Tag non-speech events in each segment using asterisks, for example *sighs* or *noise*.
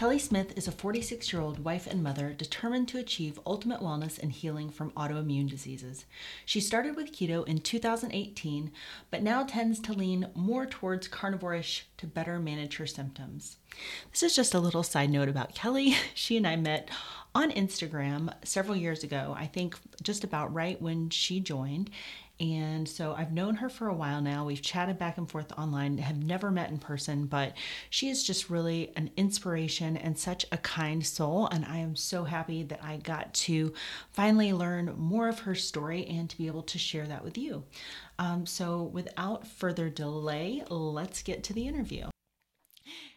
Kellie Smith is a 46 year old wife and mother determined to achieve ultimate wellness and healing from autoimmune diseases. She started with keto in 2018, but now tends to lean more towards carnivorish to better manage her symptoms. This is just a little side note about Kellie. *laughs* She and I met on Instagram several years ago, I think just about right when she joined. And so I've known her for a while now. We've chatted back and forth online, have never met in person, but she is just really an inspiration and such a kind soul. And I am so happy that I got to finally learn more of her story and to be able to share that with you. Um, so without further delay, let's get to the interview.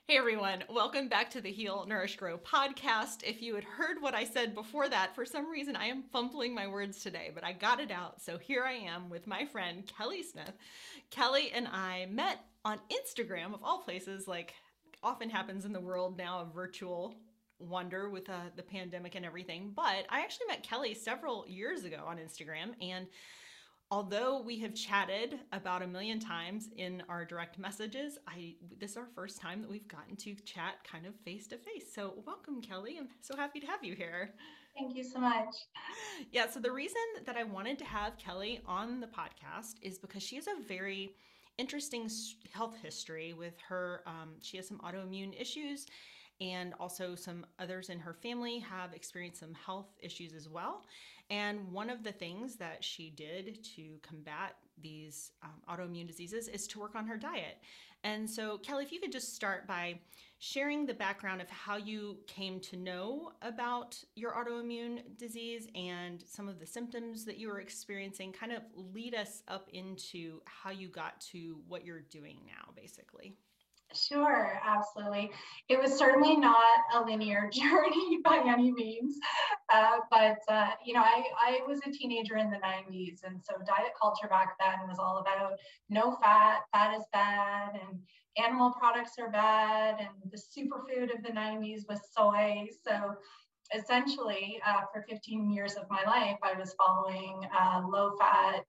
Hey everyone, welcome back to the Heal, Nourish, Grow podcast. If you had heard what I said before that, for some reason I am fumbling my words today, but I got it out. So here I am with my friend Kellie Smith. Kellie and I met on Instagram, of all places, like often happens in the world now of virtual wonder with uh, the pandemic and everything. But I actually met Kellie several years ago on Instagram and although we have chatted about a million times in our direct messages, I this is our first time that we've gotten to chat kind of face to face. So welcome, Kellie. I'm so happy to have you here. Thank you so much. Yeah, so the reason that I wanted to have Kellie on the podcast is because she has a very interesting health history with her. Um, she has some autoimmune issues and also some others in her family have experienced some health issues as well. And one of the things that she did to combat these um, autoimmune diseases is to work on her diet. And so, Kellie, if you could just start by sharing the background of how you came to know about your autoimmune disease and some of the symptoms that you were experiencing, kind of lead us up into how you got to what you're doing now, basically. Sure, absolutely. It was certainly not a linear *laughs* journey by any means, uh, but uh, you know, I, I was a teenager in the 90s, and so diet culture back then was all about no fat, fat is bad, and animal products are bad, and the superfood of the 90s was soy. So essentially, uh, for 15 years of my life, I was following low fat,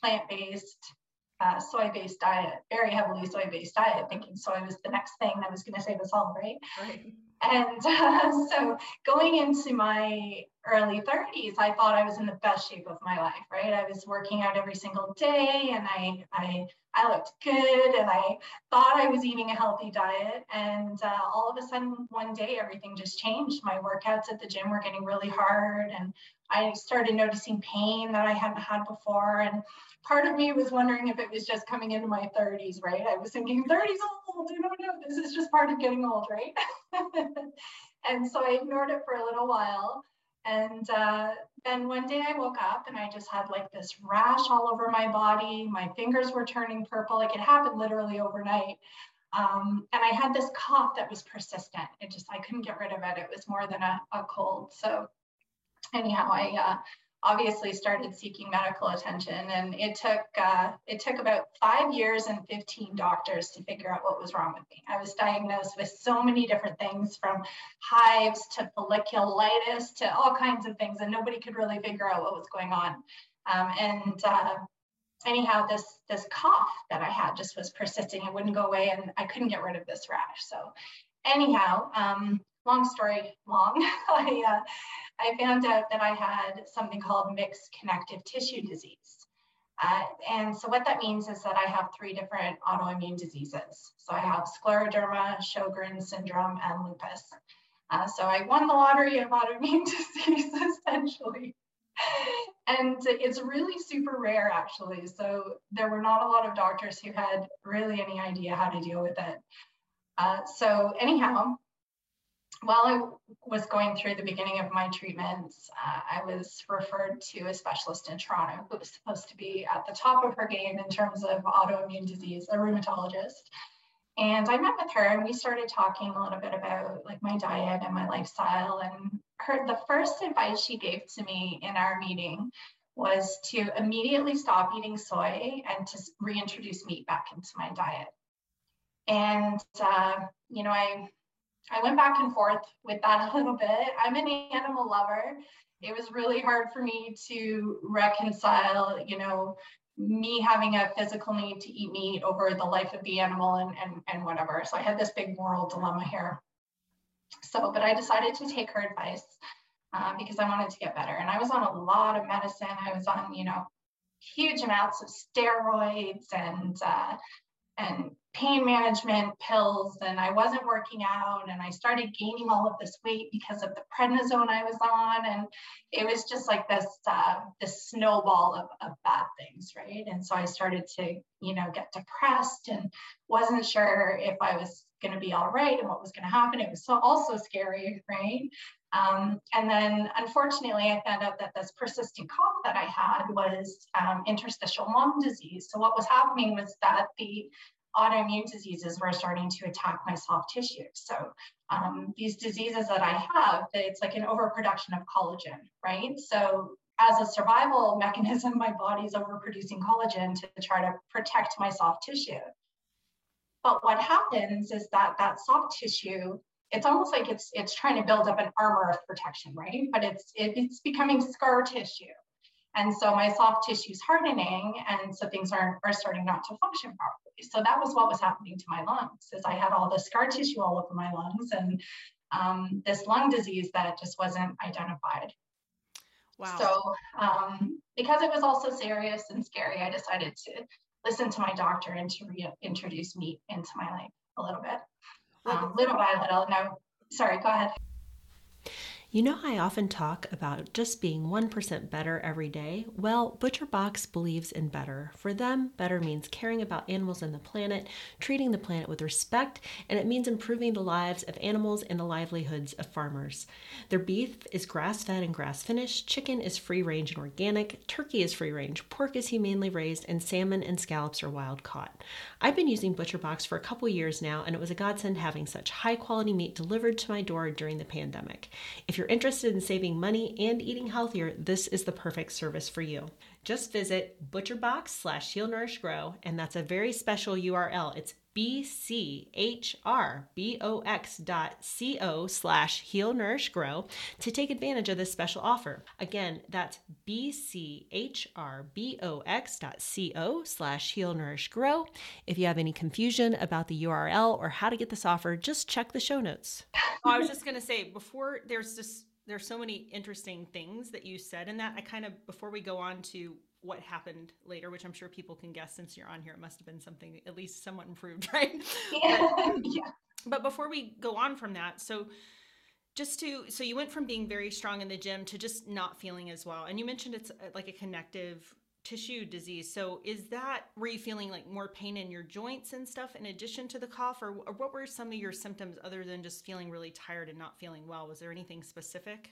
plant based uh, soy-based diet, very heavily soy-based diet, thinking soy was the next thing that was going to save us all, right? Right. And uh, *laughs* so going into my early 30s, I thought I was in the best shape of my life, right? I was working out every single day and I, I, I looked good and I thought I was eating a healthy diet. And uh, all of a sudden, one day, everything just changed. My workouts at the gym were getting really hard and I started noticing pain that I hadn't had before. And part of me was wondering if it was just coming into my 30s, right? I was thinking 30s old, I don't know, this is just part of getting old, right? *laughs* and so I ignored it for a little while. And uh, then one day I woke up and I just had like this rash all over my body. My fingers were turning purple. Like it happened literally overnight. Um, and I had this cough that was persistent. It just, I couldn't get rid of it. It was more than a, a cold. So anyhow, I uh, obviously started seeking medical attention and it took uh, it took about five years and 15 doctors to figure out what was wrong with me. I was diagnosed with so many different things from hives to folliculitis to all kinds of things and nobody could really figure out what was going on. Um, and uh, anyhow this this cough that i had just was persisting. It wouldn't go away and i couldn't get rid of this rash. So anyhow um, long story long, *laughs* I, uh, I found out that I had something called mixed connective tissue disease. Uh, and so what that means is that I have three different autoimmune diseases. So I have scleroderma, Sjogren's syndrome, and lupus. Uh, so I won the lottery of *laughs* autoimmune disease essentially. and it's really super rare actually. So there were not a lot of doctors who had really any idea how to deal with it. Uh, so anyhow, while I was going through the beginning of my treatments, uh, I was referred to a specialist in Toronto who was supposed to be at the top of her game in terms of autoimmune disease, a rheumatologist. And I met with her and we started talking a little bit about like my diet and my lifestyle. And her the first advice she gave to me in our meeting was to immediately stop eating soy and to reintroduce meat back into my diet. And uh, you know, I I went back and forth with that a little bit. I'm an animal lover. It was really hard for me to reconcile, you know, me having a physical need to eat meat over the life of the animal and, and, and whatever. So I had this big moral dilemma here. So, but I decided to take her advice uh, because I wanted to get better. And I was on a lot of medicine. I was on, you know, huge amounts of steroids and uh, and pain management pills and I wasn't working out and I started gaining all of this weight because of the prednisone I was on and it was just like this uh, this snowball of, of bad things right? And so I started to you know get depressed and wasn't sure if I was going to be all right and what was going to happen. It was so also scary right? Um, and then unfortunately, I found out that this persistent cough that I had was um, interstitial lung disease. So what was happening was that the autoimmune diseases were starting to attack my soft tissue. So um, these diseases that I have, it's like an overproduction of collagen, right? So as a survival *laughs* mechanism, my body's overproducing collagen to try to protect my soft tissue. But what happens is that that soft tissue it's almost like it's it's trying to build up an armor of protection, right? But it's it, it's becoming scar tissue. And so my soft tissue's hardening, and so things are, are starting not to function properly. So that was what was happening to my lungs, is I had all the scar tissue all over my lungs and um, this lung disease that just wasn't identified. Wow. So um, because it was also serious and scary, I decided to listen to my doctor and to reintroduce meat into my life a little bit um, little by little. No, sorry, go ahead. You know, I often talk about just being 1% better every day. Well, ButcherBox believes in better. For them, better means caring about animals and the planet, treating the planet with respect, and it means improving the lives of animals and the livelihoods of farmers. Their beef is grass fed and grass finished, chicken is free range and organic, turkey is free range, pork is humanely raised, and salmon and scallops are wild caught. I've been using ButcherBox for a couple years now, and it was a godsend having such high quality meat delivered to my door during the pandemic. If you're interested in saving money and eating healthier, this is the perfect service for you. Just visit butcherbox slash heal nourish grow, and that's a very special URL. It's bchrbox dot co slash heal nourish grow to take advantage of this special offer. Again, that's bchrbox dot co slash heal nourish grow. If you have any confusion about the URL or how to get this offer, just check the show notes. Oh, I was just going to say before there's just there's so many interesting things that you said in that. I kind of before we go on to what happened later, which I'm sure people can guess since you're on here, it must have been something at least somewhat improved, *laughs* right? Yeah. But, *laughs* yeah. but before we go on from that, so just to so you went from being very strong in the gym to just not feeling as well and you mentioned it's uh, like a connective tissue disease. So is that were you feeling like more pain in your joints and stuff in addition to the cough, or, or what were some of your symptoms other than just feeling really tired and not feeling well? Was there anything specific?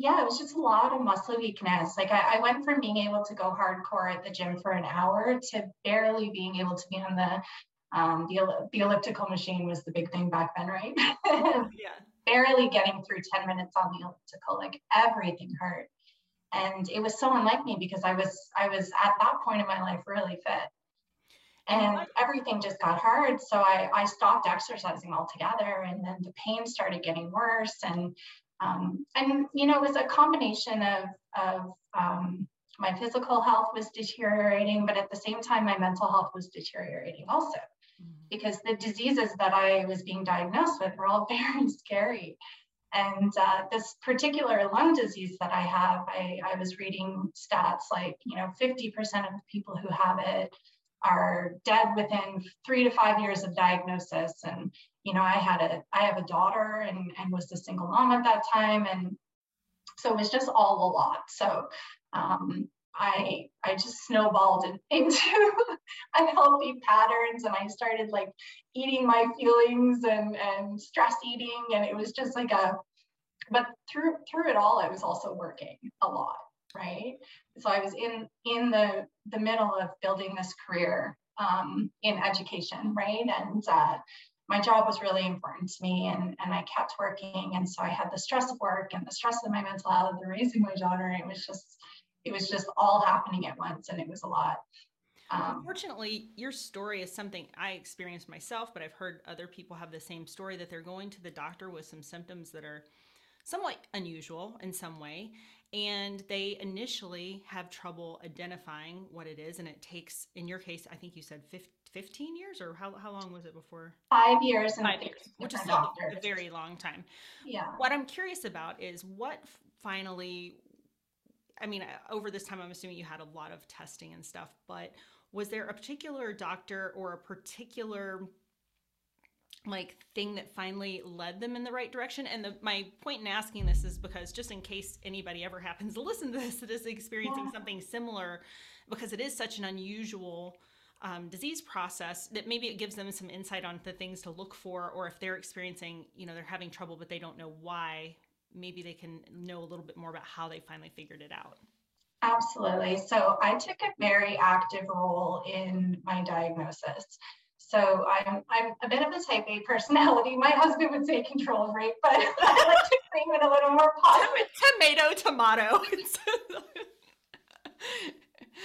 Yeah, it was just a lot of muscle weakness. Like I, I went from being able to go hardcore at the gym for an hour to barely being able to be on the um, the, the elliptical machine was the big thing back then, right? *laughs* yeah. Barely getting through 10 minutes on the elliptical, like everything hurt and it was so unlike me because i was i was at that point in my life really fit and everything just got hard so i, I stopped exercising altogether and then the pain started getting worse and um, and you know it was a combination of of um, my physical health was deteriorating but at the same time my mental health was deteriorating also mm-hmm. because the diseases that i was being diagnosed with were all *laughs* very scary and uh, this particular lung disease that I have, I, I was reading stats like, you know, 50% of the people who have it are dead within three to five years of diagnosis. And, you know, I had a, I have a daughter and, and was a single mom at that time. And so it was just all a lot. So, um, I I just snowballed *laughs* into unhealthy patterns and I started like eating my feelings and and stress eating and it was just like a but through through it all I was also working a lot right so I was in in the the middle of building this career um, in education right and uh, my job was really important to me and, and I kept working. And so I had the stress of work and the stress of my mental health, the raising my daughter. It was just, it was just all happening at once and it was a lot. Um, Unfortunately, your story is something I experienced myself, but I've heard other people have the same story that they're going to the doctor with some symptoms that are somewhat unusual in some way. And they initially have trouble identifying what it is. And it takes, in your case, I think you said 15 years or how, how long was it before? Five years. Five years, which is still a very long time. Yeah. What I'm curious about is what finally I mean, uh, over this time, I'm assuming you had a lot of testing and stuff, but was there a particular doctor or a particular like thing that finally led them in the right direction and the, my point in asking this is because just in case anybody ever happens to listen to this that is experiencing yeah. something similar because it is such an unusual um, disease process that maybe it gives them some insight on the things to look for or if they're experiencing you know they're having trouble but they don't know why maybe they can know a little bit more about how they finally figured it out. Absolutely. So I took a very active role in my diagnosis. So I'm I'm a bit of a type A personality. My husband would say control freak, but *laughs* I like to frame it a little more positive. Tomato, tomato. *laughs*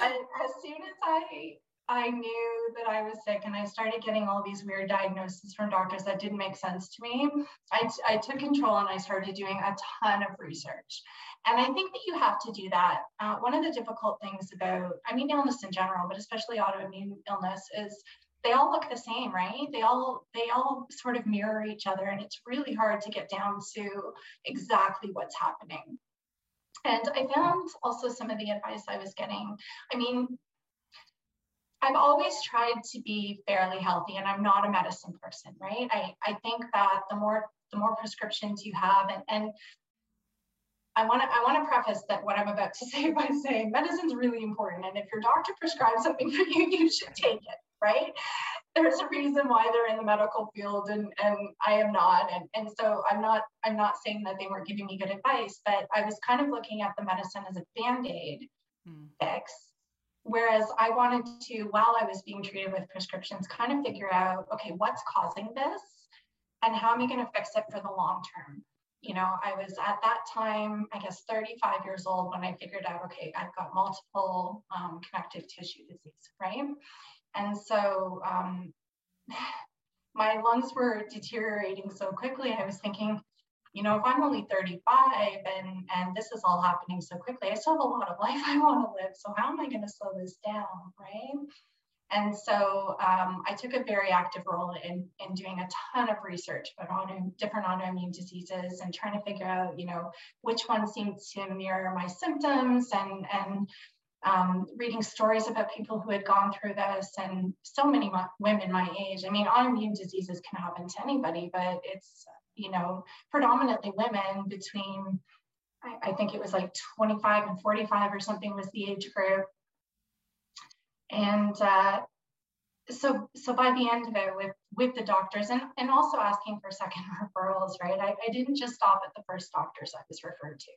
as soon as I I knew that I was sick and I started getting all these weird diagnoses from doctors that didn't make sense to me. I, took control and I started doing a ton of research. And I think that you have to do that. Uh, one of the difficult things about, I mean, illness in general, but especially autoimmune illness is they all look the same, right? They all they all sort of mirror each other, and it's really hard to get down to exactly what's happening. And I found also some of the advice I was getting. I mean, I've always tried to be fairly healthy and I'm not a medicine person, right? I, I think that the more the more prescriptions you have and, and I want to I want to preface that what I'm about to *laughs* say by saying medicine's really important and if your doctor prescribes something for you you should take it right there's a reason why they're in the medical field and and I am not and and so I'm not I'm not saying that they weren't giving me good advice but I was kind of looking at the medicine as a band-aid hmm. fix Whereas I wanted to, while I was being treated with prescriptions, kind of figure out, okay, what's causing this and how am I going to fix it for the long term? You know, I was at that time, I guess, 35 years old when I figured out, okay, I've got multiple um, connective tissue disease, right? And so um, *sighs* my lungs were deteriorating so quickly. I was thinking, you know, if I'm only 35 and and this is all happening so quickly, I still have a lot of life *laughs* I want to live. So how am I going to slow this down, right? And so um, I took a very active role in, in doing a ton of research about auto, different autoimmune diseases and trying to figure out, you know, which one seemed to mirror my symptoms and, and um, reading stories about people who had gone through this and so many women my age. I mean, autoimmune diseases can happen to anybody, but it's you know, predominantly women between, I, I think it was like 25 and 45 or something was the age group. And uh, so, so by the end of it, with with the doctors and, and also asking for second *laughs* referrals, right? I, I didn't just stop at the first doctors I was referred to.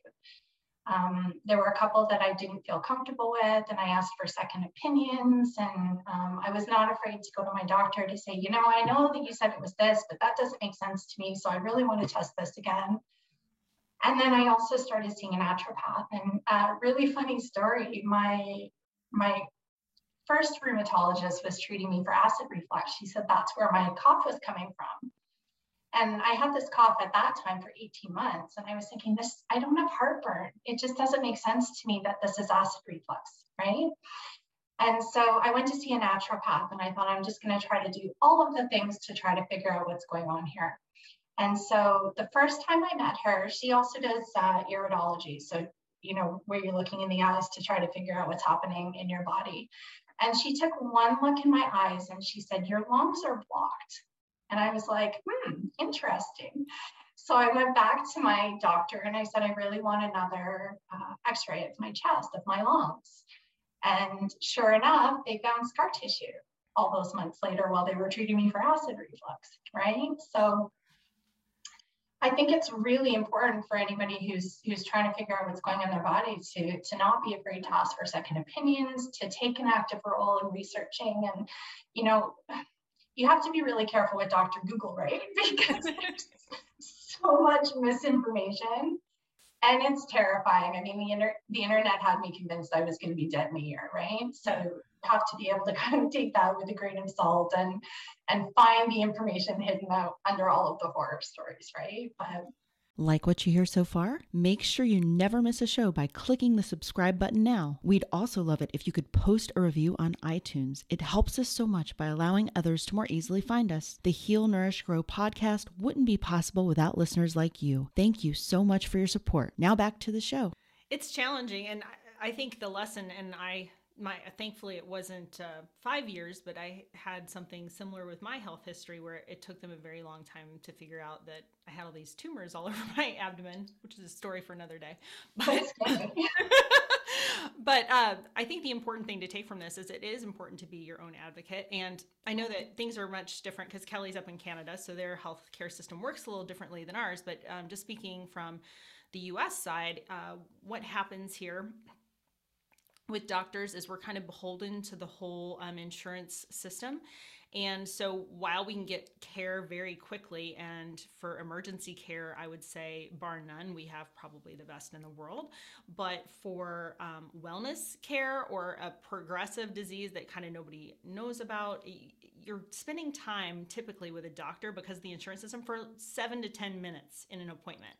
Um, there were a couple that I didn't feel comfortable with, and I asked for second opinions. And um, I was not afraid to go to my doctor to say, you know, I know that you said it was this, but that doesn't make sense to me. So I really want to test this again. And then I also started seeing a naturopath. And uh, really funny story. My my first rheumatologist was treating me for acid reflux. She said that's where my cough was coming from. And I had this cough at that time for 18 months. And I was thinking, this, I don't have heartburn. It just doesn't make sense to me that this is acid reflux, right? And so I went to see a naturopath and I thought, I'm just going to try to do all of the things to try to figure out what's going on here. And so the first time I met her, she also does uh, iridology. So, you know, where you're looking in the eyes to try to figure out what's happening in your body. And she took one look in my eyes and she said, Your lungs are blocked. And I was like, hmm, interesting. So I went back to my doctor and I said, I really want another uh, x ray of my chest, of my lungs. And sure enough, they found scar tissue all those months later while they were treating me for acid reflux, right? So I think it's really important for anybody who's who's trying to figure out what's going on in their body to to not be afraid to ask for second opinions, to take an active role in researching, and you know, you have to be really careful with Dr. Google, right? *laughs* Because there's so much misinformation and it's terrifying. I mean, the, inter- the internet had me convinced I was going to be dead in a year, right? So have to be able to *laughs* kind of take that with a grain of salt and and find the information hidden out under all of the horror stories, right? But like what you hear so far? Make sure you never miss a show by clicking the subscribe button now. We'd also love it if you could post a review on iTunes. It helps us so much by allowing others to more easily find us. The Heal, Nourish, Grow podcast wouldn't be possible without listeners like you. Thank you so much for your support. Now back to the show. It's challenging, and I think the lesson, and I my thankfully it wasn't uh, five years but i had something similar with my health history where it took them a very long time to figure out that i had all these tumors all *laughs* over my abdomen which is a story for another day. *laughs* But, *laughs* but uh, i think the important thing to take from this is it is important to be your own advocate. And i know that things are much different because kellie's up in canada so their health care system works a little differently than ours. But um, just speaking from the us side uh, what happens here with doctors is we're kind of beholden to the whole um, insurance system. And so while we can get care very quickly, and for emergency care, I would say, bar none, we have probably the best in the world. But for um, wellness care or a progressive disease that kind of nobody knows about, you're spending time typically with a doctor because the insurance system for seven to 10 minutes in an appointment.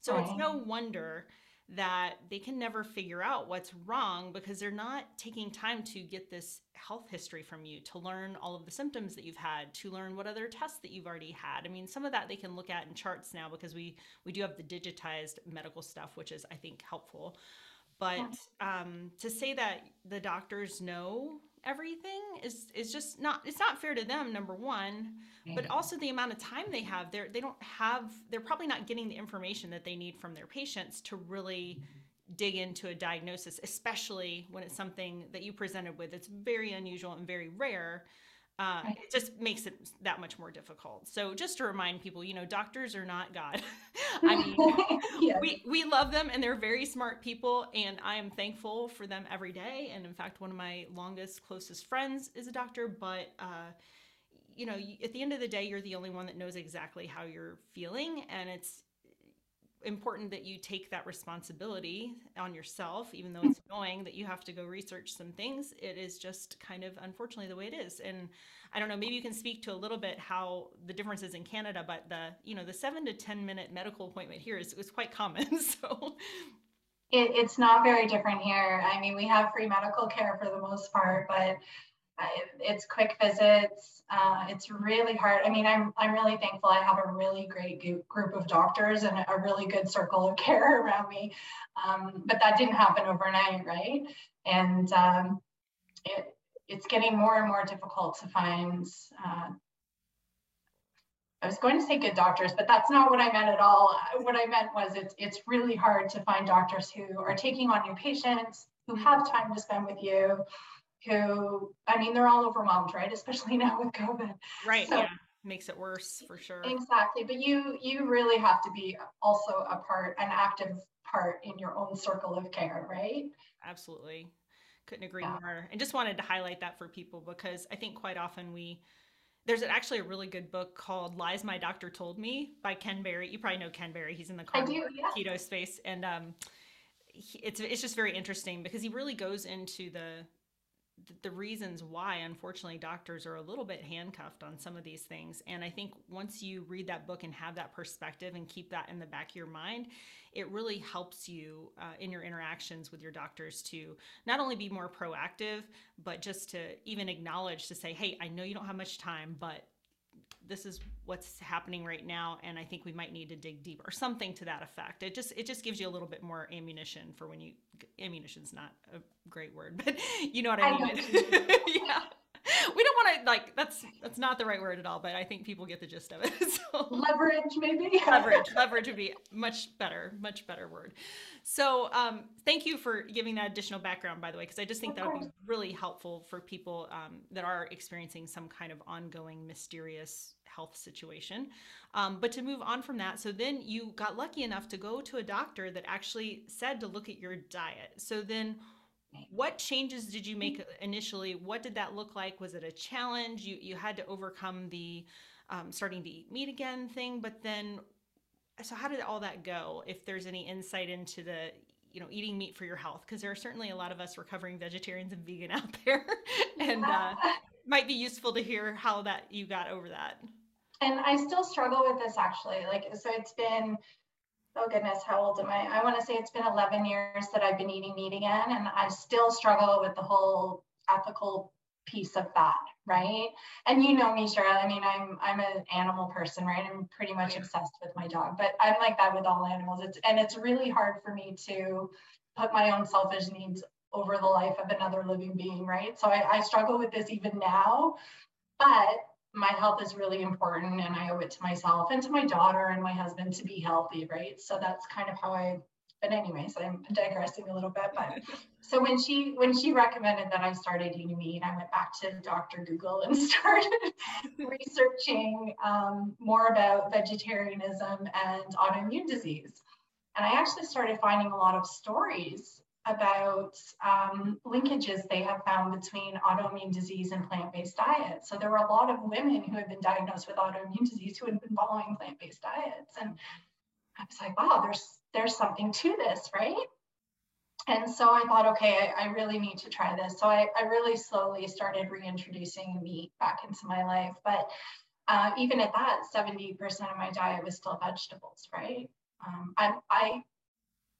So right. it's no wonder that they can never figure out what's wrong because they're not taking time to get this health history from you to learn all of the symptoms that you've had to learn what other tests that you've already had. I mean some of that they can look at in charts now because we we do have the digitized medical stuff which is i think helpful. But um, to say that the doctors know everything is is just not it's not fair to them number one but also the amount of time they have they're they don't have they're probably not getting the information that they need from their patients to really dig into a diagnosis especially when it's something that you presented with. It's very unusual and very rare uh, it just makes it that much more difficult. So just to remind people, you know, doctors are not God. *laughs* I mean, *laughs* we we love them and they're very smart people, and I am thankful for them every day. And in fact, one of my longest, closest friends is a doctor, but. Uh, you know, at the end of the day, you're the only one that knows exactly how you're feeling, and it's important that you take that responsibility on yourself, even though it's annoying that you have to go research some things. It is just kind of unfortunately the way it is. And I don't know, maybe you can speak to a little bit how the differences in Canada, but the, you know, the seven to 10 minute medical appointment here is, is quite common. *laughs* So it, it's not very different here. I mean, we have free medical care for the most part, but it's quick visits. Uh, it's really hard. I mean, I'm I'm really thankful. I have a really great group of doctors and a really good circle of *laughs* care around me. Um, but that didn't happen overnight, right? And um, it it's getting more and more difficult to find. Uh, I was going to say good doctors, but that's not what I meant at all. What I meant was it's it's really hard to find doctors who are taking on new patients, who have time to spend with you who, I mean, they're all overwhelmed, right? Especially *laughs* now with COVID. Right. So, yeah. Makes it worse for sure. Exactly. But you you really have to be also a part, an active part in your own circle of care, right? Absolutely. Couldn't agree yeah. more. And just wanted to highlight that for people because I think quite often we there's actually a really good book called Lies My Doctor Told Me by Ken Berry. You probably know Ken Berry. He's in the carnivore yeah. keto space. And um, he, it's, it's just very interesting because he really goes into the the reasons why unfortunately doctors are a little bit handcuffed on some of these things. And i think once you read that book and have that perspective and keep that in the back of your mind it really helps you uh, in your interactions with your doctors to not only be more proactive but just to even acknowledge to say hey i know you don't have much time but this is what's happening right now and i think we might need to dig deeper or something to that effect. It just it just gives you a little bit more ammunition for when you ammunition's not a great word *laughs* but you know what i, I mean. *laughs* Yeah want want to like that's that's not the right word at all, but I think people get the gist of it. *laughs* So leverage, maybe leverage. *laughs* Leverage would be much better, much better word. So um, thank you for giving that additional background, by the way, because I just think that would be really helpful for people um, that are experiencing some kind of ongoing mysterious health situation. Um, but to move on from that, so then you got lucky enough to go to a doctor that actually said to look at your diet. So then what changes did you make initially? What did that look like? Was it a challenge? You you had to overcome the um, starting to eat meat again thing, but then so how did all that go? If there's any insight into the you know eating meat for your health, because there are certainly a lot of us recovering vegetarians and vegan out there, *laughs* and uh, might be useful to hear how that you got over that. And I still struggle with this actually. Like so, it's been oh goodness, how old am I? I want to say it's been 11 years that I've been eating meat again, and I still struggle with the whole ethical piece of that, right? And you know me, Cheryl. I mean, I'm I'm an animal person, right? I'm pretty much obsessed with my dog, but I'm like that with all animals. It's and it's really hard for me to put my own selfish needs over the life of another living being, right? So I, I struggle with this even now, but my health is really important and I owe it to myself and to my daughter and my husband to be healthy, right? So that's kind of how I but anyways, I'm digressing a little bit. But *laughs* so when she when she recommended that I started eating meat, I went back to Dr. Google and *laughs* started researching um, more about vegetarianism and autoimmune disease. And I actually started finding a lot of stories about um, linkages they have found between autoimmune disease and plant-based diet. So there were a lot of women who had been diagnosed with autoimmune disease who had been following plant-based diets. And I was like, wow, there's there's something to this, right? And so I thought, okay, I, I really need to try this. So I, I, really slowly started reintroducing meat back into my life. But uh, even at that, 70% of my diet was still vegetables, right? Um, I, I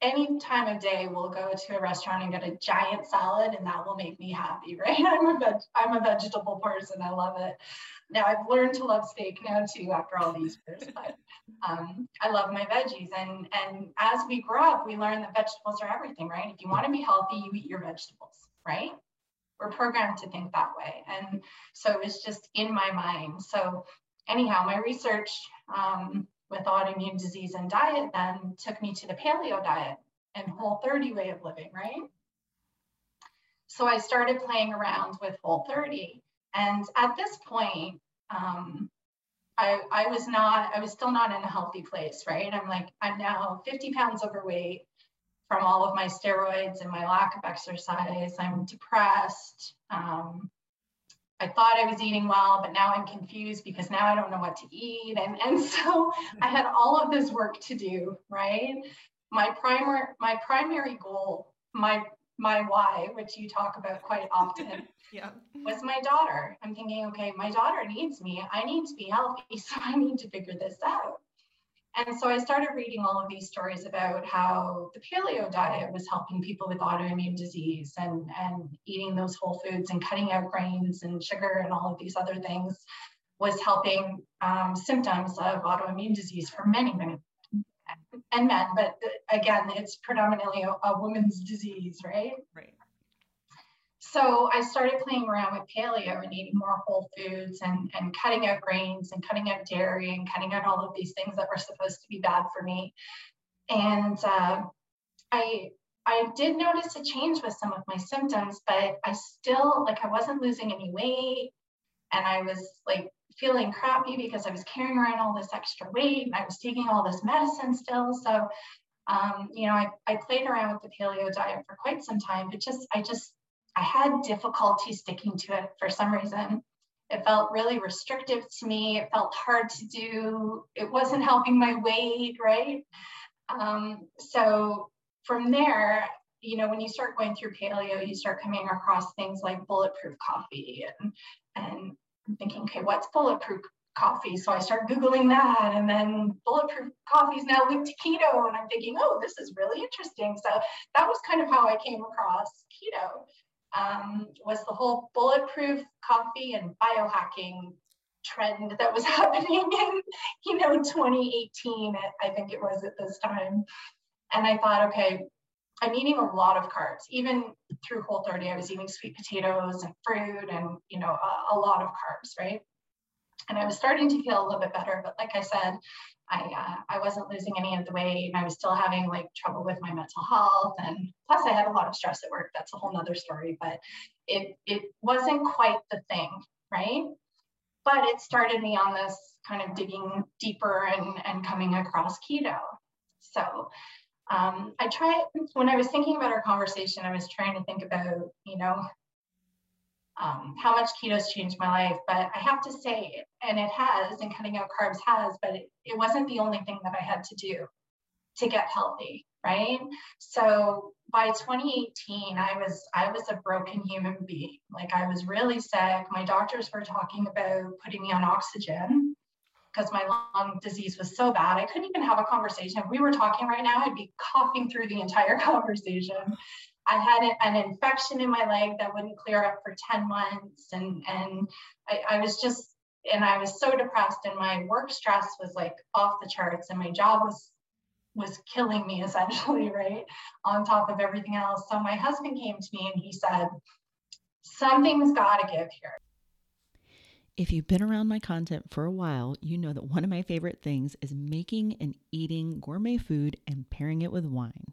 any time of day we'll go to a restaurant and get a giant salad and that will make me happy *laughs* right? I'm a veg- i'm a vegetable person i love it. Now i've learned to love steak now too after all these years but um, i love my veggies and and as we grow up we learn that vegetables are everything right? If you want to be healthy you eat your vegetables right? We're programmed to think that way and so it was just in my mind. So anyhow my research um, with autoimmune disease and diet then took me to the paleo diet and whole 30 way of living, right? So I started playing around with whole 30. And at this point, um, I, I was not, I was still not in a healthy place, right? I'm like, I'm now 50 pounds overweight from all of my steroids and my lack of exercise. I'm depressed. Um, I thought I was eating well, but now I'm confused because now I don't know what to eat. And, and *laughs* so I had all of this work to do, right? My primary my primary goal, my my why, which you talk about quite often, *laughs* yeah. was my daughter. I'm thinking, okay, my daughter needs me. I need to be healthy, *laughs* so I need to figure this out. And so I started reading all of these stories about how the paleo diet was helping people with autoimmune disease and, and eating those whole foods and cutting out grains and sugar and all of these other things was helping um, symptoms of autoimmune disease for many, many and men. But again, it's predominantly a, a woman's disease, right? Right. So I started playing around with paleo and eating more whole foods and, and cutting out grains and cutting out dairy and cutting out all of these things that were supposed to be bad for me. And uh, I I did notice a change with some of my symptoms, but I still like I wasn't losing any weight and I was like feeling crappy because I was carrying around all this extra weight and I was taking all this medicine still. So um, you know, I, I played around with the paleo diet for quite some time, but just I just I had difficulty sticking to it for some reason. It felt really restrictive to me. It felt hard to do. It wasn't helping my weight, right? Um, so from there, you know, when you start going through paleo, you start coming across things like bulletproof coffee and and I'm thinking, okay, what's bulletproof coffee? So I start Googling that and then bulletproof coffee is now linked to keto. And I'm thinking, oh, this is really interesting. So that was kind of how I came across keto um, was the whole bulletproof coffee and biohacking trend that was *laughs* happening in, you know, 2018, I think it was at this time. And I thought, okay, I'm eating a lot of carbs. Even through Whole 30, I was eating sweet potatoes and fruit and, you know, a, a lot of carbs, right? And I was starting to feel a little bit better, but like I said, I uh, I wasn't losing any of the weight, and I was still having like trouble with my mental health, and plus I had a lot of stress at work. That's a whole nother story, but it it wasn't quite the thing, right? But it started me on this kind of digging deeper and and coming across keto. So um, I try when I was thinking about our conversation, I was trying to think about you know um, how much keto's changed my life. But I have to say, and it has, and cutting out carbs has, but it, it wasn't the only thing that I had to do to get healthy, right? So by 2018, I was I was a broken human being. Like I was really sick. My doctors were talking about putting me on oxygen because my lung disease was so bad. I couldn't even have a conversation. If we were talking right now, I'd be coughing through the entire *laughs* conversation. I had an infection in my leg that wouldn't clear up for 10 months. And, and I, I was just, and I was so depressed and my work stress was like off the charts and my job was was killing me *laughs* essentially, right? On top of everything else. So my husband came to me and he said, Something's got to give here. If you've been around my content for a while, you know that one of my favorite things is making and eating gourmet food and pairing it with wine.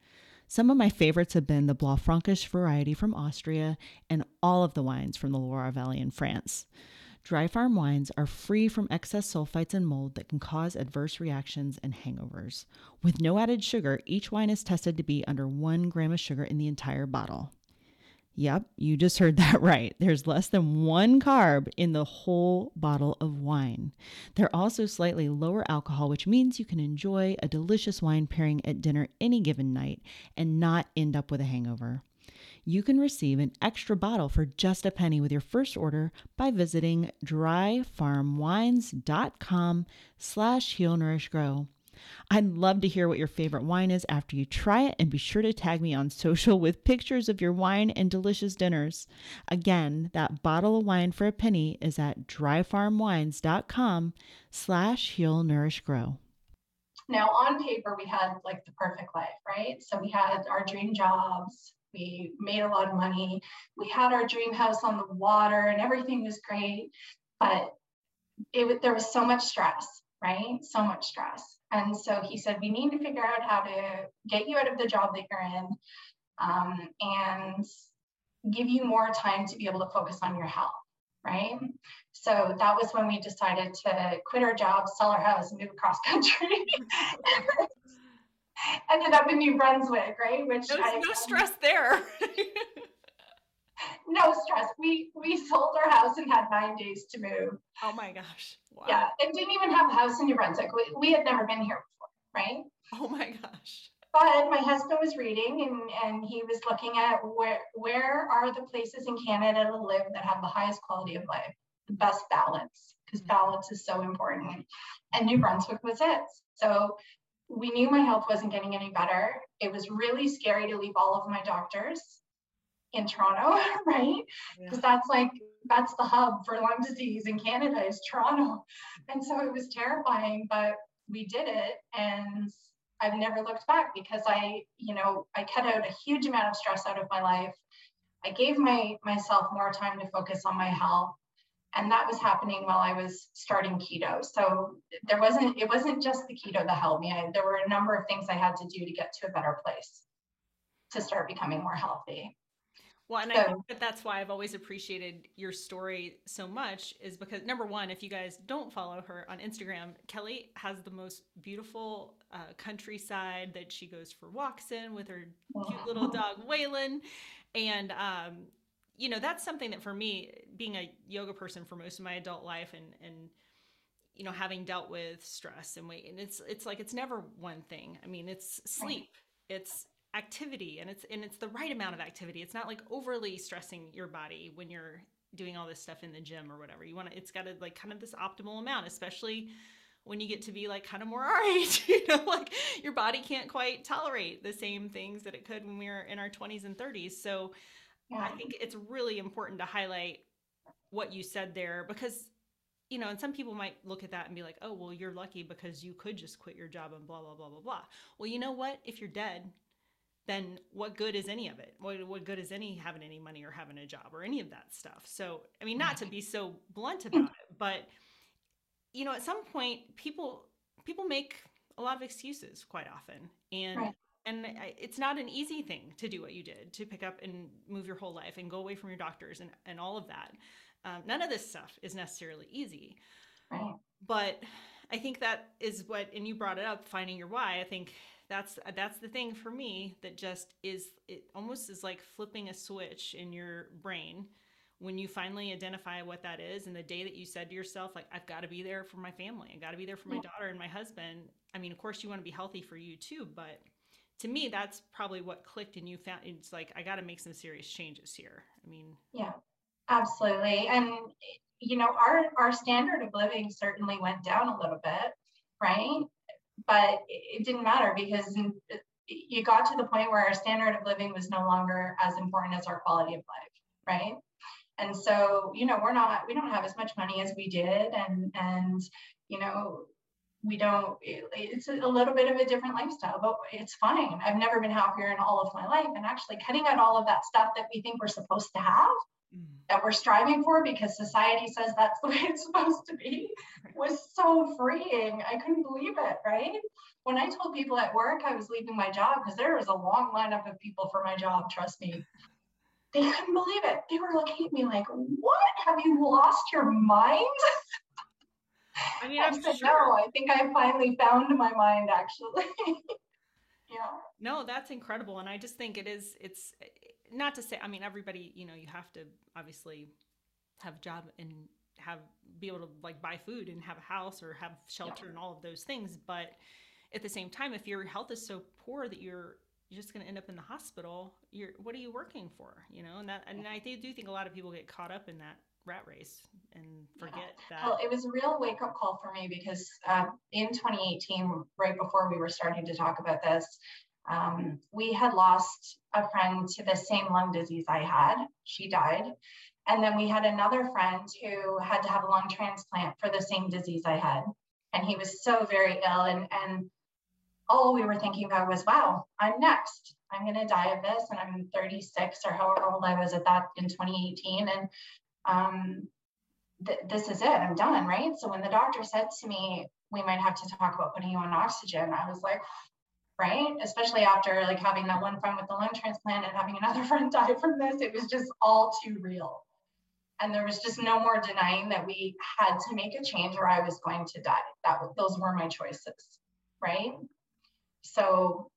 Some of my favorites have been the Blaufränkisch variety from Austria and all of the wines from the Loire Valley in France. Dry farm wines are free from excess sulfites and mold that can cause adverse reactions and hangovers. With no added sugar, each wine is tested to be under one gram of sugar in the entire bottle. Yep, you just heard *laughs* that right. There's less than one carb in the whole bottle of wine. They're also slightly lower alcohol, which means you can enjoy a delicious wine pairing at dinner any given night and not end up with a hangover. You can receive an extra bottle for just a penny with your first order by visiting dryfarmwines.com slash heal nourish grow. I'd love to hear what your favorite wine is after you try it and be sure to tag me on social with pictures of your wine and delicious dinners. Again, that bottle of wine for a penny is at dryfarmwines.com slash heal nourish grow. Now on paper, we had like the perfect life, right? So we had our dream jobs, we made a lot of money, we had our dream house on the water and everything was great, but it there was so much stress, right? So much stress. And so he said, we need to figure out how to get you out of the job that you're in um, and give you more time to be able to focus on your health, right? So that was when we decided to quit our job, sell our house, move across *laughs* country. *laughs* Ended up in New Brunswick, right? Which no, I, no stress there. *laughs* *laughs* no stress. We we sold our house and had nine days to move. Oh my gosh. Wow. Yeah, and didn't even have a house in New Brunswick. We, we had never been here before, right? Oh my gosh. But my husband was reading and, and he was looking at where where are the places in Canada to live that have the highest quality of life, the best balance, because mm-hmm. balance is so important. And New Brunswick was it. So we knew my health wasn't getting any better. It was really scary to leave all of my doctors in Toronto, *laughs* right? Because yeah. that's like that's the hub for Lyme disease in Canada is Toronto. And so it was terrifying, but we did it and I've never looked back because I, you know, I cut out a huge amount of stress out of my life. I gave my myself more time to focus on my health. And that was happening while I was starting keto. So there wasn't, it wasn't just the keto that helped me. I, there were a number of things I had to do to get to a better place to start becoming more healthy. Well, and so, I think that that's why I've always appreciated your story so much is because number one, if you guys don't follow her on Instagram, Kellie has the most beautiful uh, countryside that she goes for walks in with her cute little dog Waylon, and um, you know that's something that for me, being a yoga person for most of my adult life, and and you know having dealt with stress and weight, and it's it's like it's never one thing. I mean, it's sleep, it's activity and it's and it's the right amount of activity it's not like overly stressing your body when you're doing all this stuff in the gym or whatever you want to it's got to like kind of this optimal amount especially when you get to be like kind of more *laughs* our age you know like your body can't quite tolerate the same things that it could when we were in our 20s and 30s so yeah. i think it's really important to highlight what you said there because you know, and some people might look at that and be like, oh, well, you're lucky because you could just quit your job and blah, blah, blah, blah, blah. Well, you know what? If you're dead, then what good is any of it? What, what good is any having any money or having a job or any of that stuff? So, I mean, not to be so blunt about it, but you know, at some point, people people make a lot of excuses quite often, and right. and it's not an easy thing to do what you did to pick up and move your whole life and go away from your doctors and and all of that. Um, none of this stuff is necessarily easy, right. but I think that is what, and you brought it up, finding your why. I think that's that's the thing for me that just is it almost is like flipping a switch in your brain when you finally identify what that is and the day that you said to yourself like i've got to be there for my family. I got to be there for my daughter and my husband. I mean of course you want to be healthy for you too but to me that's probably what clicked and you found it's like i got to make some serious changes here. I mean yeah absolutely. And you know our our standard of living certainly went down a little bit right but it didn't matter because you got to the point where our standard of living was no longer as important as our quality of life right and so you know we're not we don't have as much money as we did and and you know we don't it's a little bit of a different lifestyle but it's fine i've never been happier in all of my life and actually cutting out all of that stuff that we think we're supposed to have. Mm. that we're striving for because society says that's the *laughs* way it's supposed to be was so freeing. I couldn't believe it right? When i told people at work i was leaving my job because there was a long lineup of people for my job trust me. They couldn't believe it. They were looking at me like what? Have you lost your mind? *laughs* I mean, I'm said, sure. no, I think I finally found my mind actually. *laughs* yeah. No, that's incredible. And I just think it is, it's not to say, I mean, everybody, you know, you have to obviously have a job and have, be able to like buy food and have a house or have shelter yeah. and all of those things. But at the same time, if your health is so poor that you're, you're just going to end up in the hospital. You're, what are you working for? You know, and that, and I do think a lot of people get caught up in that rat race and forget yeah. that. Well, it was a real wake up call for me because um, in 2018, right before we were starting to talk about this, um, we had lost a friend to the same lung disease I had. She died. And then we had another friend who had to have a lung transplant for the same disease I had. And he was so very ill. And, and all we were thinking about was, wow, I'm next. I'm going to die of this. And I'm 36 or however old I was at that in 2018. And um, th- this is it, I'm done, right? So when the doctor said to me, we might have to talk about putting you on oxygen, I was like, right? Especially after like having that one friend with the lung transplant and having another *laughs* friend die from this, it was just all too real. And there was just no more denying that we had to make a change or I was going to die. That those were my choices, right? So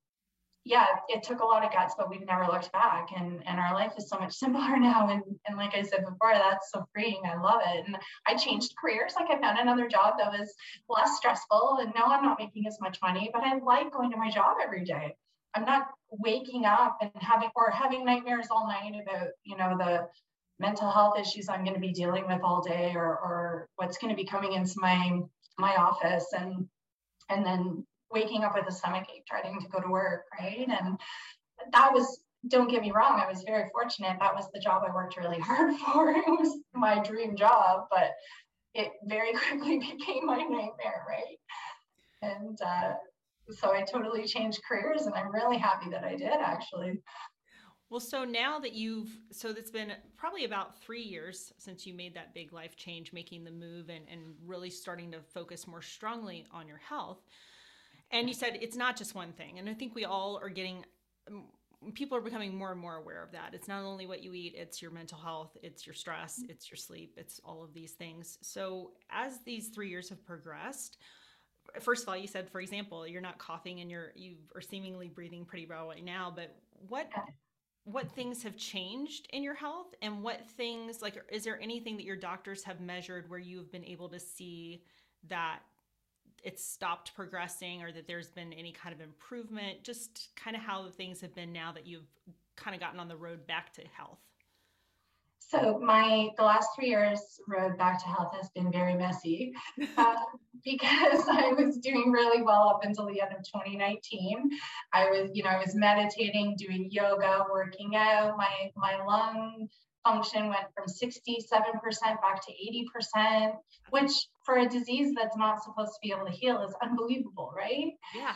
yeah, it took a lot of guts, but we've never looked back. And and our life is so much *laughs* simpler now. And and like I said before, that's so freeing. I love it. And I changed careers. Like I found another job that was less stressful. And now I'm not making as much money, but I like going to my job every day. I'm not waking up and having or having nightmares all night about, you know, the mental health issues I'm going to be dealing with all day or or what's going to be coming into my my office and and then waking up with a stomach ache trying to go to work, right? And that was, don't get me wrong, I was very fortunate. That was the job I worked really *laughs* hard for. It was my dream job, but it very *laughs* quickly became my nightmare, right? And uh, so I totally changed careers, and I'm really happy that I did actually. Well, so now that you've, so it's been probably about three years since you made that big life change, making the move and, and really starting to focus more strongly on your health and you said it's not just one thing and i think we all are getting um, people are becoming more and more aware of that. It's not only what you eat it's your mental health it's your stress it's your sleep it's all of these things. So as these three years have progressed first of all you said for example you're not coughing and you're you are seemingly breathing pretty well right now but what what things have changed in your health? And what things like is there anything that your doctors have measured where you've been able to see that it's stopped progressing or that there's been any kind of improvement? Just kind of how things have been now that you've kind of gotten on the road back to health. So my the last three years road back to health has been very messy uh, *laughs* because I was doing really well up until the end of 2019. I was, you know, I was meditating, doing yoga, working out. My my lung function went from 67% back to 80%, which for a disease that's not supposed to be able to heal is unbelievable, right? Yeah.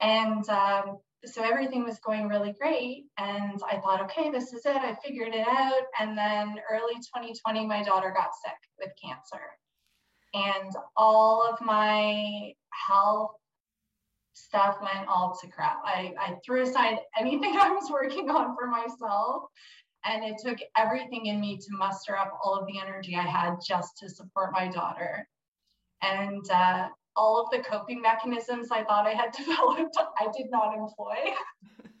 And um, so everything was going really great. And I thought, okay, this is it. I figured it out. And then early 2020, my daughter got sick with cancer. And all of my health stuff went all to crap. I, I threw aside anything *laughs* I was working on for myself. And it took everything in me to muster up all of the energy I had just to support my daughter. And uh, all of the coping mechanisms I thought I had *laughs* developed, I did not employ. *laughs*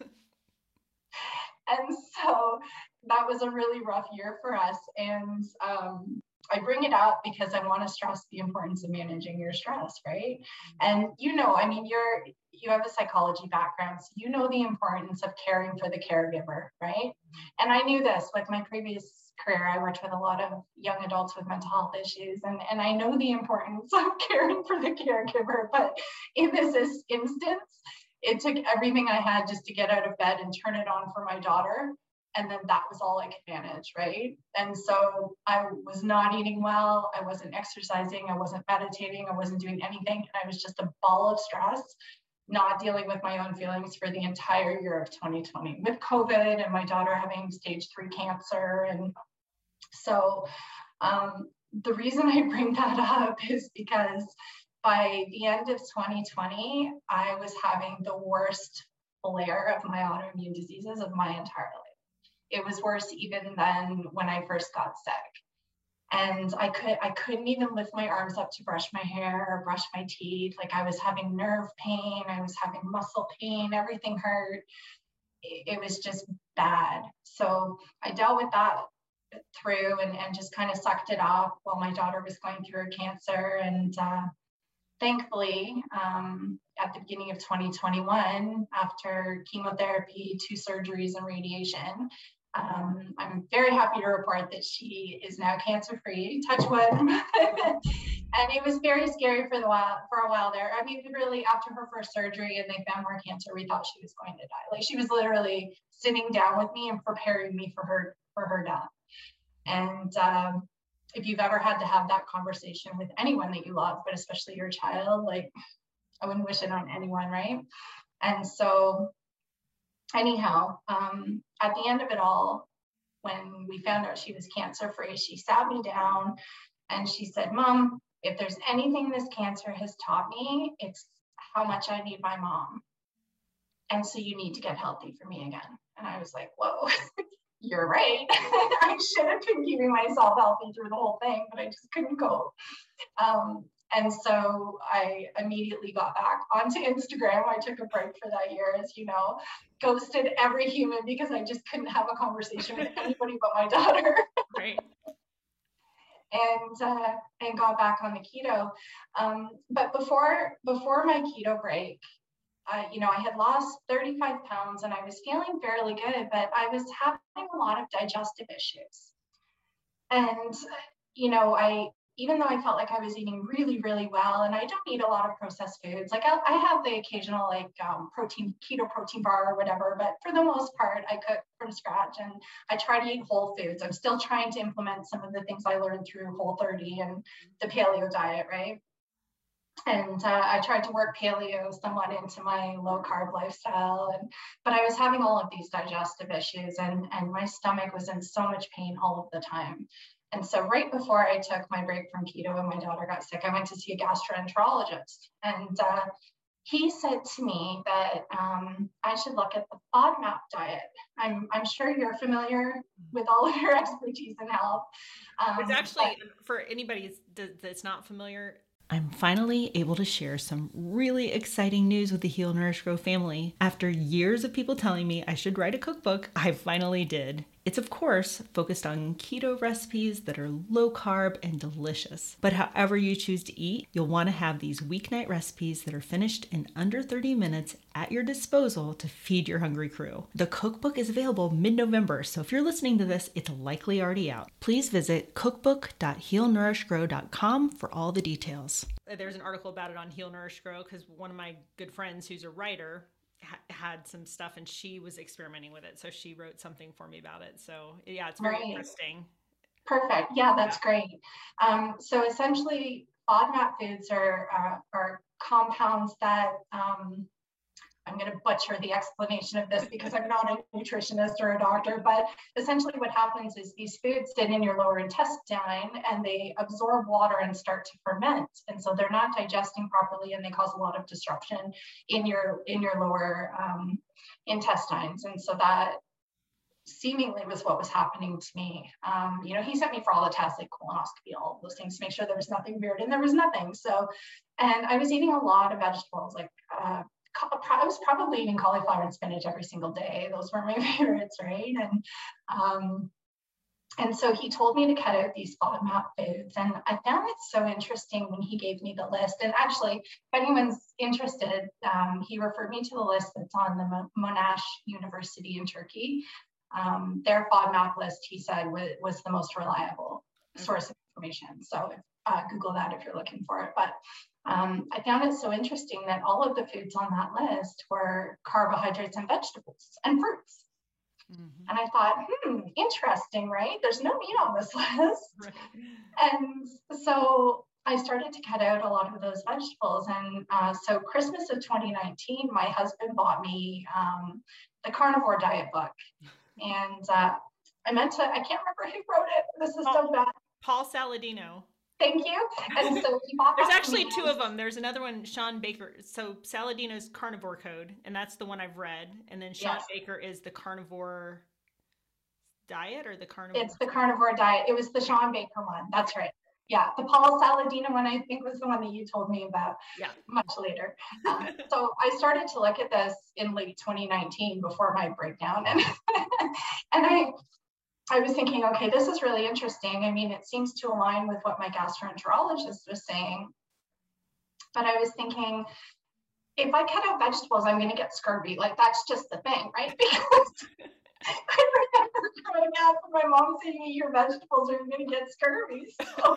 and so that was a really rough year for us. And um, I bring it up because I want to stress the importance of managing your stress, right? Mm-hmm. And you know, I mean, you're you have a psychology background, so you know the importance of caring for the caregiver, right? Mm-hmm. And I knew this with my previous career, I worked with a lot of young adults with mental health issues, and, and I know the importance *laughs* of caring for the caregiver. But in this instance, it took everything I had just to get out of bed and turn it on for my daughter. And then that was all I could manage, right? And so I was not eating well. I wasn't exercising. I wasn't meditating. I wasn't doing anything. And I was just a ball of stress not dealing with my own feelings for the entire year of 2020 with COVID and my daughter having stage three cancer and so um, the reason I bring that up is because by the end of 2020, I was having the worst flare of my autoimmune diseases of my entire life. It was worse even than when I first got sick. And I could I couldn't even lift my arms up to brush my hair or brush my teeth. Like I was having nerve pain, I was having muscle pain, everything hurt. It, was just bad. So I dealt with that through and, and just kind of sucked it off while my daughter was going through her cancer. And uh, thankfully, um, at the beginning of 2021, after chemotherapy, two surgeries, and radiation, um, I'm very happy to report that she is now cancer free. Touch wood. *laughs* and it was very scary for the while for a while there. I mean, really, after her first surgery and they found more cancer, we thought she was going to die. Like she was literally sitting down with me and preparing me for her for her death. And um, if you've ever had to have that conversation with anyone that you love, but especially your child, like I wouldn't wish it on anyone, right? And so, anyhow, um, at the end of it all, when we found out she was cancer free, she sat me down and she said, Mom, if there's anything this cancer has taught me, it's how much I need my mom. And so you need to get healthy for me again. And I was like, Whoa. *laughs* you're right. *laughs* I should have been keeping myself healthy through the whole thing, but I just couldn't go. Um, and so I immediately got back onto Instagram. I took a break for that year, as you know, ghosted every human because I just couldn't have a conversation with anybody but my daughter. *laughs* Right. and uh, and got back on the keto. Um, but before before my keto break, uh, you know, I had lost 35 pounds and I was feeling fairly good, but I was having a lot of digestive issues. And, you know, I, even though I felt like I was eating really, really well, and I don't eat a lot of processed foods, like I, I have the occasional like um, protein, keto protein bar or whatever, but for the most part, I cook from scratch and I try to eat whole foods. I'm still trying to implement some of the things I learned through Whole 30 and the paleo diet, right? and uh, I tried to work paleo somewhat into my low carb lifestyle, and but I was having all of these digestive issues, and and my stomach was in so much pain all of the time. And so right before I took my break from keto and my daughter got sick, I went to see a gastroenterologist, and uh, he said to me that um, I should look at the FODMAP diet. I'm, I'm sure you're familiar with all of your *laughs* expertise in health. Um, it's actually, but, for anybody that's not familiar, I'm finally able to share some really exciting news with the Heal Nourish Grow family. After years of people telling me I should write a cookbook, I finally did. It's, of course, focused on keto recipes that are low carb and delicious. But however you choose to eat, you'll want to have these weeknight recipes that are finished in under 30 minutes at your disposal to feed your hungry crew. The cookbook is available mid November, so if you're listening to this, it's likely already out. Please visit cookbook.healnourishgrow.com for all the details. There's an article about it on Heal Nourish Grow because one of my good friends who's a writer ha- had some stuff and she was experimenting with it. So she wrote something for me about it. So yeah, it's very right. interesting. Perfect. Yeah, that's yeah. great. Um, so essentially, FODMAP foods are, uh, are compounds that um, I'm going to butcher the explanation of this because I'm not a nutritionist or a doctor, but essentially what happens is these foods sit in your lower intestine and they absorb water and start to ferment. And so they're not digesting properly and they cause a lot of disruption in your in your lower um, intestines. And so that seemingly was what was happening to me. Um, you know, he sent me for all the tests, like colonoscopy, all those things to make sure there was nothing weird, and there was nothing. So, and I was eating a lot of vegetables, like uh, I was probably eating cauliflower and spinach every single day. Those were my *laughs* favorites, right? And um, and so he told me to cut out these FODMAP foods. And I found it so interesting when he gave me the list. And actually, if anyone's interested, um, he referred me to the list that's on the Monash University in Turkey. Um, their FODMAP list, he said, was, was the most reliable source of information. So uh, Google that if you're looking for it. But um, I found it so interesting that all of the foods on that list were carbohydrates and vegetables and fruits. Mm-hmm. And I thought, hmm, interesting, right? There's no meat on this *laughs* list. Right. And so I started to cut out a lot of those vegetables. And uh, so, Christmas of 2019, my husband bought me um, the carnivore diet book. *laughs* And uh, I meant to, I can't remember who wrote it. This is Paul, so bad. Paul Saladino. Thank you. And so *laughs* he bought There's actually two of them. There's another one, Shawn Baker. So Saladino's Carnivore Code, and that's the one I've read. And then Shawn yes. Baker is the Carnivore Diet or the Carnivore. It's the Carnivore Diet. It was the Shawn Baker one. That's right. Yeah, the Paul Saladino one I think was the one that you told me about. Yeah. Much later. *laughs* Um, so I started to look at this in late 2019 before my breakdown, *laughs* and and I I was thinking, okay, this is really interesting. I mean, it seems to align with what my gastroenterologist was saying. But I was thinking, if I cut out vegetables, I'm going to get scurvy. Like, that's just the thing, right? *laughs* Because I remember growing up my mom saying, eat your vegetables or you're going to get scurvy. So *laughs*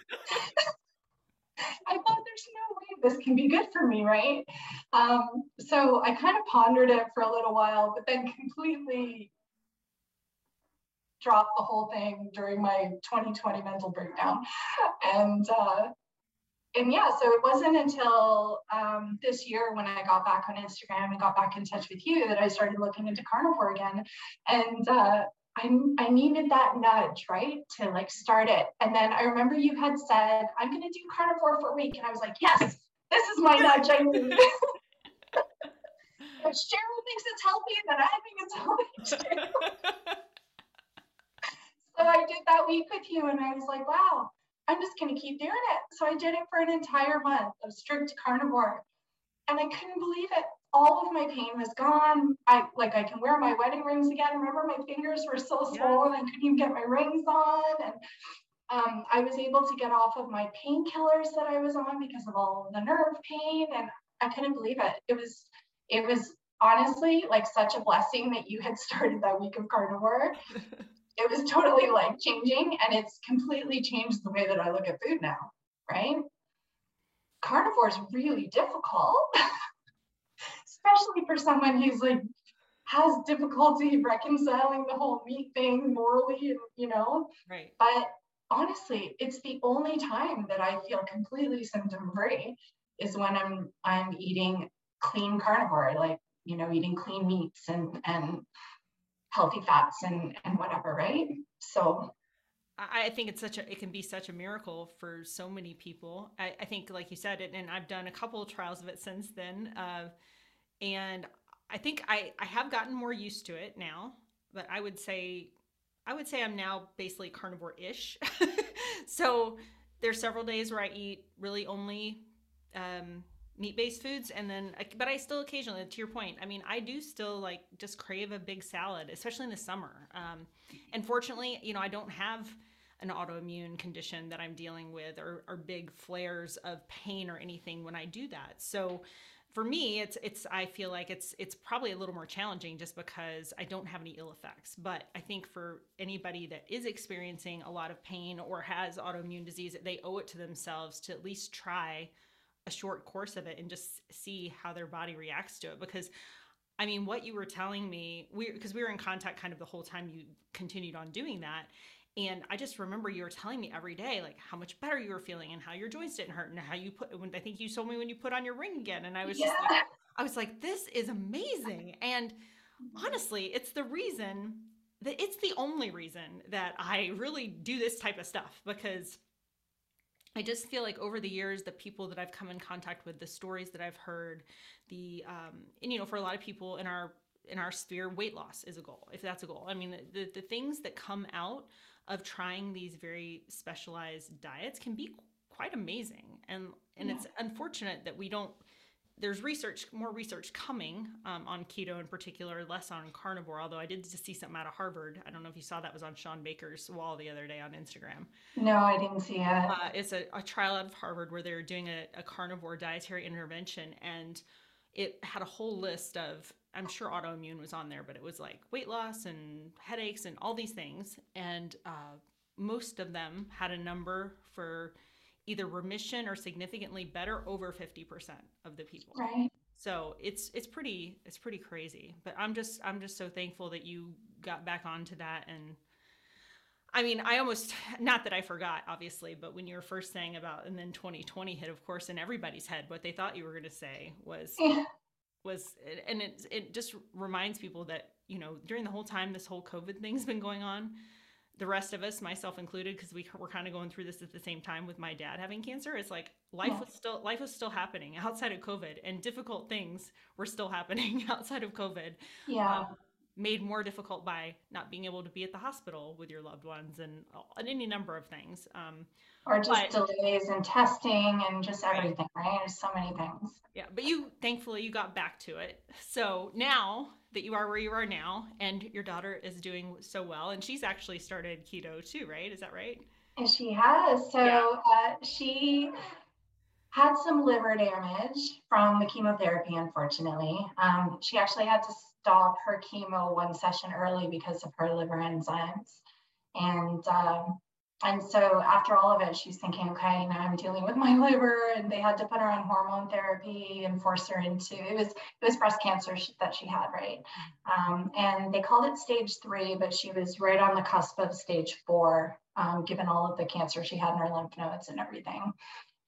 I thought there's no way this can be good for me, right? Um, so I kind of pondered it for a little while, but then completely dropped the whole thing during my 2020 mental breakdown. And uh, and yeah, so it wasn't until um, this year when I got back on Instagram and got back in touch with you that I started looking into carnivore again. And uh, I, I needed that nudge, right, to like start it. And then I remember you had said, I'm going to do carnivore for a week. And I was like, yes, this is my nudge I need. *laughs* Cheryl thinks it's healthy, then I think it's healthy too *laughs* so I did that week with you and I was like, wow, I'm just going to keep doing it. So I did it for an entire month of strict carnivore. And I couldn't believe it. All of my pain was gone. I like I can wear my wedding rings again. Remember my fingers were so swollen, I couldn't even get my rings on. And um, I was able to get off of my painkillers that I was on because of all of the nerve pain. And I couldn't believe it. It was it was honestly like such a blessing that you had started that week of carnivore *laughs* it was totally life changing and it's completely changed the way that I look at food now, right? Carnivore is really difficult, *laughs* especially for someone who's like has difficulty reconciling the whole meat thing morally, and you know. Right. But honestly, it's the only time that I feel completely symptom free is when I'm I'm eating clean carnivore, like you know, eating clean meats and and healthy fats and and whatever right so I think it's such a it can be such a miracle for so many people. I, I think, like you said, it, and I've done a couple of trials of it since then, uh, and I think I I have gotten more used to it now. But I would say I would say I'm now basically carnivore-ish. *laughs* so there's several days where I eat really only um, meat-based foods and then but i still occasionally to your point i mean i do still like just crave a big salad especially in the summer. Um, and fortunately you know i don't have an autoimmune condition that i'm dealing with or, or big flares of pain or anything when i do that. So for me it's it's i feel like it's it's probably a little more challenging just because i don't have any ill effects. But i think for anybody that is experiencing a lot of pain or has autoimmune disease they owe it to themselves to at least try a short course of it and just see how their body reacts to it because I mean what you were telling me we because we were in contact kind of the whole time you continued on doing that and I just remember you were telling me every day like how much better you were feeling and how your joints didn't hurt and how you put when I think you told me when you put on your ring again and I was yeah. just like I was like this is amazing and mm-hmm. honestly it's the reason that it's the only reason that I really do this type of stuff because I just feel like over the years, the people that I've come in contact with, the stories that I've heard, the um, and you know, for a lot of people in our in our sphere, weight loss is a goal. If that's a goal, I mean, the the things that come out of trying these very specialized diets can be quite amazing, and and yeah. it's unfortunate that we don't there's research, more research coming um, on keto in particular, less on carnivore. Although I did just see something out of Harvard. I don't know if you saw that was on Shawn Baker's wall the other day on Instagram. No, I didn't see it. Uh, it's a, a, trial out of Harvard where they're doing a, a carnivore dietary intervention, and it had a whole list of. I'm sure autoimmune was on there, but it was like weight loss and headaches and all these things, and uh, most of them had a number for either remission or significantly better over 50% of the people. Right. So it's it's pretty it's pretty crazy. But I'm just I'm just so thankful that you got back onto that and I mean, I almost *laughs* not that I forgot, obviously, but when you were first saying about and then 2020 hit, of course, in everybody's head, what they thought you were going to say was *laughs* yeah. was and it it just reminds people that you know during the whole time this whole COVID thing's been going on, the rest of us, myself included, because we were kind of going through this at the same time with my dad having cancer. It's like life yeah. was still life was still happening outside of COVID, and difficult things were still *laughs* happening outside of COVID. Yeah. Um, made more difficult by not being able to be at the hospital with your loved ones and, and any number of things. Um, or just but, delays in testing and just everything, right? right? There's so many things. Yeah, but you thankfully you got back to it. So now that you are where you are now and your daughter is doing so well and she's actually started keto too right? Is that right? And she has. So yeah. uh, she had some liver damage from the chemotherapy unfortunately. Um, she actually had to stop her chemo one session early because of her liver enzymes. And um, and so after all of it, she's thinking, okay, now I'm dealing with my *laughs* liver, and they had to put her on hormone therapy and force her into it was it was breast cancer that she had, right? Um, and they called it stage three, but she was right on the cusp of stage four, um, given all of the cancer she had in her lymph nodes and everything.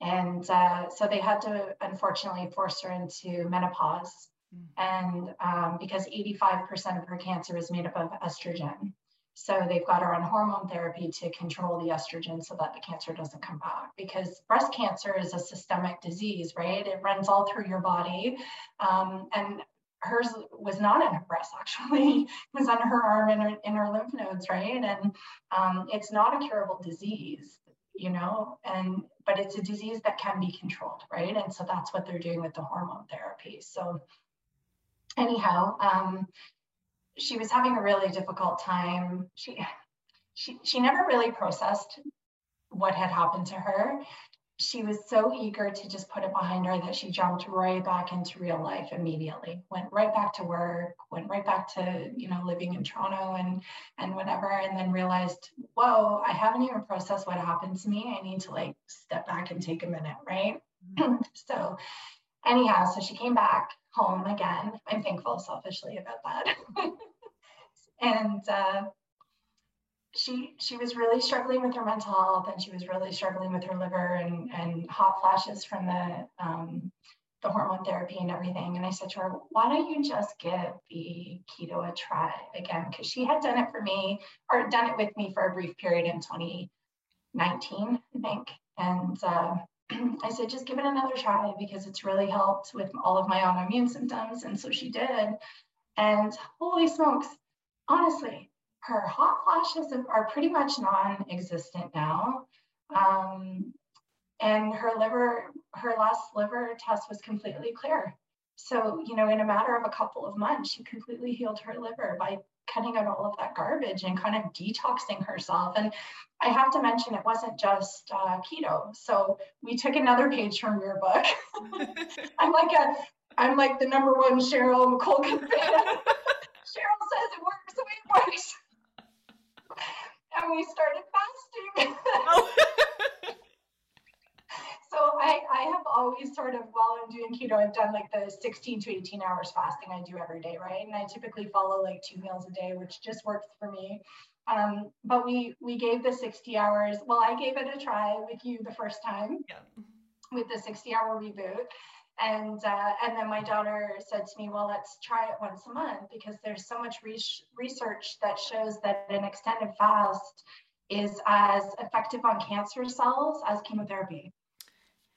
And uh, so they had to unfortunately force her into menopause, mm. and um, because 85% of her cancer is made up of estrogen. So they've got her on hormone therapy to control the estrogen so that the cancer doesn't come back. Because breast cancer is a systemic disease, right? It runs all through your body. Um, and hers was not in her breast, actually, *laughs* it was on her arm and her, in her lymph nodes, right? And um, it's not a curable disease, you know, and but it's a disease that can be controlled, right? And so that's what they're doing with the hormone therapy. So anyhow, um, she was having a really difficult time. She she she never really processed what had happened to her. She was so eager to just put it behind her that she jumped right back into real life immediately. Went right back to work, went right back to, you know, living in Toronto and and whatever and then realized, "Whoa, I haven't even processed what happened to me. I need to like step back and take a minute, right?" Mm-hmm. *clears throat* so anyhow, so she came back home again. I'm thankful selfishly about that. *laughs* and uh, she she was really struggling with her mental health, and she was really struggling with her liver and and hot flashes from the um, the hormone therapy and everything. And I said to her, why don't you just give the keto a try again? Because she had done it for me or done it with me for a brief period in 2019, I think. And uh, *clears throat* I said, just give it another try because it's really helped with all of my autoimmune symptoms. And so she did. And holy smokes, honestly, her hot flashes are pretty much non existent now. Um, and her liver, her last liver test was completely clear. So, you know, in a matter of a couple of months, she completely healed her liver by cutting out all of that garbage and kind of detoxing herself. And I have to mention, it wasn't just uh, keto. So we took another page from your book. *laughs* I'm like a, I'm like the number one Cheryl McColgan fan. Cheryl says it works the way it works. *laughs* and we started fasting. Oh. I, I have always sort of, while I'm doing keto, I've done like the 16 to 18 hours fasting I do every day, right? And I typically follow like two meals a day, which just works for me. Um, but we we gave the 60 hours. Well, I gave it a try with you the first time yeah. with the 60 hour reboot. And uh, and then my daughter said to me, well, let's try it once a month because there's so much re- research that shows that an extended fast is as effective on cancer cells as chemotherapy.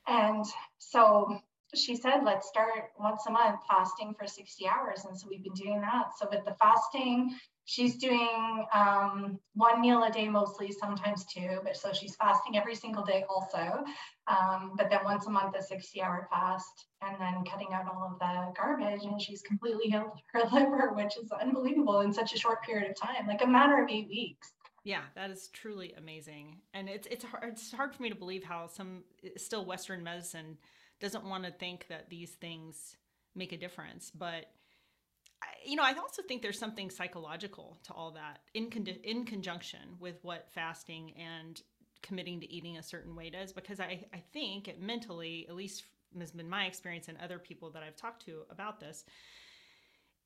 And so she said, let's start once a month fasting for 60 hours. And so we've been doing that. So with the fasting, she's doing um, one meal a day mostly, sometimes two, but so she's fasting every single day also. Um, but then once a month, a 60 hour fast, and then cutting out all of the garbage. And she's completely healed her *laughs* liver, which is unbelievable in such a short period of time, like a matter of eight weeks. Yeah, that is truly amazing, and it's it's hard, it's hard for me to believe how some still Western medicine doesn't want to think that these things make a difference, but you know, I also think there's something psychological to all that in con- in conjunction with what fasting and committing to eating a certain way does, because I I think it mentally, at least has been my experience and other people that I've talked to about this,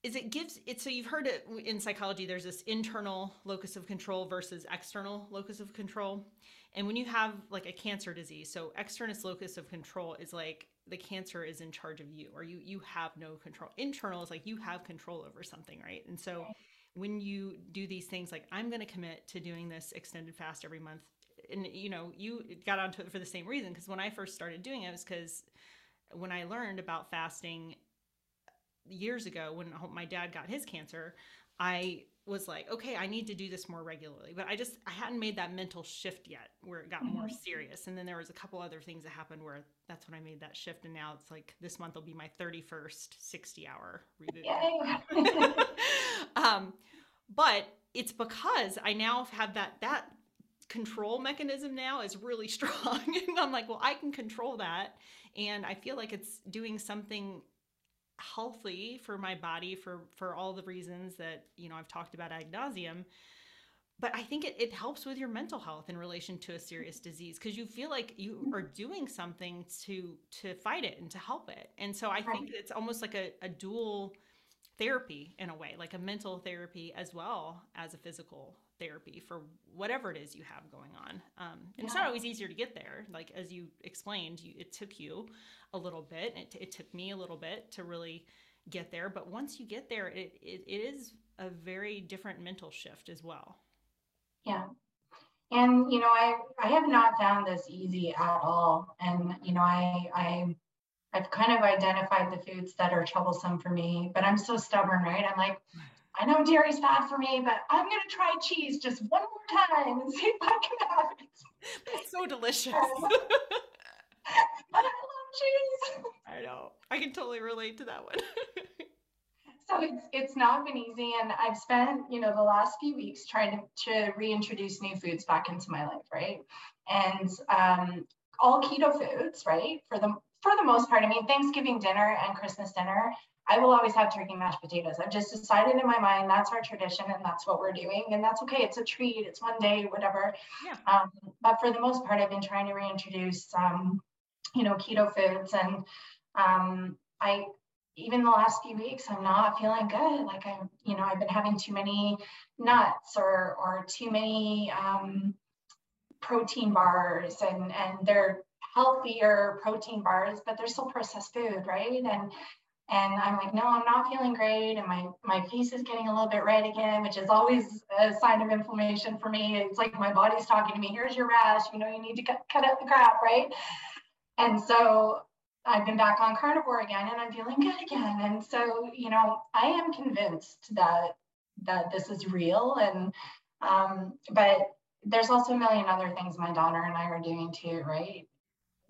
is it gives it so you've heard it in psychology there's this internal locus of control versus external locus of control. And when you have like a cancer disease so external locus of control is like the cancer is in charge of you or you you have no control. Internal is like you have control over something right? And so when you do these things like i'm going to commit to doing this extended fast every month. And you know you got onto it for the same reason because when i first started doing it was because when i learned about fasting years ago when my dad got his cancer, I was like, okay, I need to do this more regularly. But I just I hadn't made that mental shift yet where it got mm-hmm. more serious. And then there was a couple other things that happened where that's when I made that shift. And now it's like this month will be my 31st 60 hour reboot. *laughs* um, but it's because I now have that that control mechanism now is really *laughs* strong. and I'm like, well, I can control that. And I feel like it's doing something healthy for my body for for all the reasons that you know I've talked about ad nauseum. But I think it, it helps with your mental health in relation to a serious disease because you feel like you mm-hmm. are doing something to to fight it and to help it. And so I think it's almost like a, a dual therapy in a way, like a mental therapy as well as a physical therapy for whatever it is you have going on. Um, and yeah. it's not always easier to get there. Like as you explained, you, it took you a little bit. It, it took me a little bit to really get there. But once you get there, it, it, it is a very different mental shift as well. Yeah. And you know, I I have not found this easy at all. And you know, I I I've kind of identified the foods that are troublesome for me, but I'm so stubborn, right? I'm like, I know dairy's bad for me, but I'm gonna try cheese just one more time and see if I can have it. It's so delicious. *laughs* *laughs* I love cheese. I know. I can totally relate to that one. *laughs* so it's it's not been easy, and I've spent you know the last few weeks trying to, to reintroduce new foods back into my life, right? And um, all keto foods, right? For the for the most part, I mean, Thanksgiving dinner and Christmas dinner, I will always have turkey mashed potatoes. I've just decided in my mind that's our tradition and that's what we're doing, and that's okay. It's a treat. It's one day, whatever. Yeah. Um, but for the most part, I've been trying to reintroduce um, you know, keto foods. And um, I, even the last few weeks, I'm not feeling good. Like I'm, you know, I've been having too many nuts or, or too many um, protein bars and, and they're healthier protein bars, but they're still processed food, right? And and I'm like, no, I'm not feeling great. And my, my face is getting a little bit red again, which is always a sign of inflammation for me. It's like my body's talking to me, here's your rash, you know, you need to cut, cut out the crap, right? And so I've been back on carnivore again and I'm feeling good again. And so, you know, I am convinced that that this is real. And um, but there's also a million other things my daughter and I are doing too, right?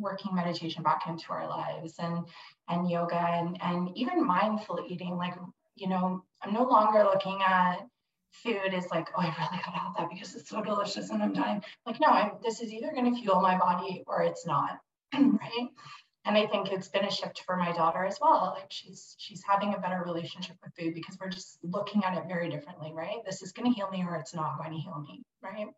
Working meditation back into our lives and and yoga and and even mindful eating like you know i'm no longer looking at food as like oh i really gotta have that because it's so delicious and i'm dying. Like no I'm, this is either going to fuel my body or it's not *clears throat* right? And i think it's been a shift for my daughter as well. Like she's she's having a better relationship with food because we're just looking at it very differently right? This is going to heal me or it's not going to heal me right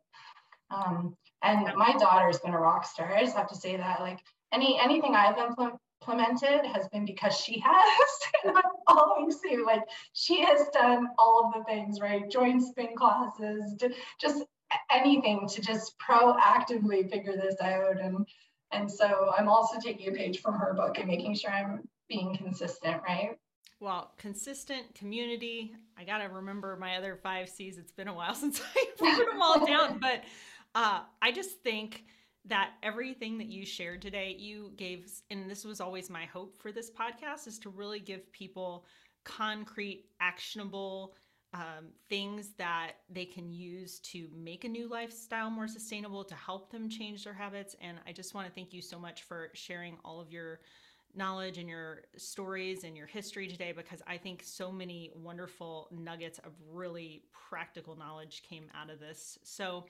um, and my daughter's been a rock star. I just have to say that, like any anything I've implemented has been because she has, *laughs* and I'm following suit. Like she has done all of the things, right? Joined spin classes, just anything to just proactively figure this out. And and so I'm also taking a page from her book and making sure I'm being consistent, right? Well, consistent community. I got to remember my other five C's. It's been a while *laughs* since I put them all down, but uh, I just think that everything that you shared today, you gave, and this was always my hope for this podcast, is to really give people concrete, actionable um, things that they can use to make a new lifestyle more sustainable, to help them change their habits. And I just want to thank you so much for sharing all of your knowledge and your stories and your history today because I think so many wonderful nuggets of really practical knowledge came out of this. So,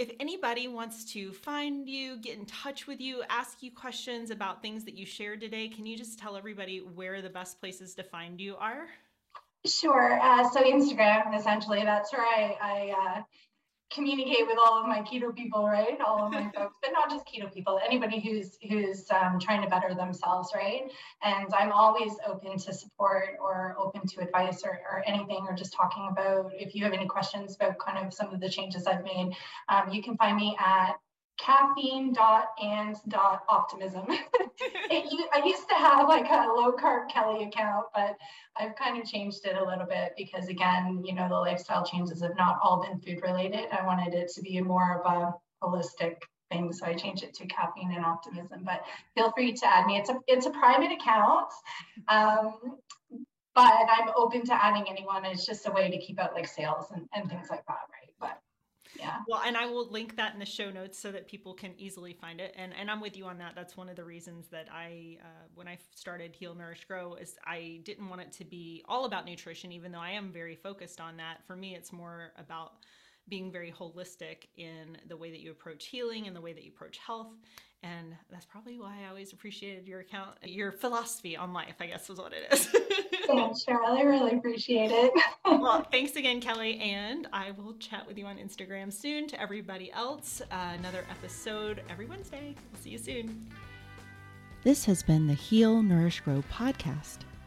if anybody wants to find you, get in touch with you, ask you questions about things that you shared today, can you just tell everybody where the best places to find you are? Sure. Uh, so Instagram, essentially, that's where I, I uh, communicate with all of my keto people, right? All of my folks, but not just keto people, anybody who's who's um, trying to better themselves, right? And I'm always open to support or open to advice or, or anything, or just talking about if you have any questions about kind of some of the changes I've made. Um, you can find me at caffeine dot and dot optimism. *laughs* it, I used to have like a low carb Kellie account, but I've kind of changed it a little bit because again, you know, the lifestyle changes have not all been food related. I wanted it to be more of a holistic thing, so I changed it to caffeine and optimism. But feel free to add me. It's a it's a private account. Um, but I'm open to adding anyone. It's just a way to keep out like sales and, and things like that, yeah. Well and i will link that in the show notes so that people can easily find it. And and i'm with you on that. That's one of the reasons that i uh, when i started heal nourish grow is i didn't want it to be all about nutrition even though i am very focused on that. For me it's more about being very holistic in the way that you approach healing and the way that you approach health. And that's probably why I always appreciated your account, your philosophy on life, I guess is what it is. *laughs* thanks, Cheryl. I really appreciate it. *laughs* well, thanks again, Kellie. And I will chat with you on Instagram soon. To everybody else, uh, another episode every Wednesday. We'll see you soon. This has been the Heal, Nourish, Grow podcast.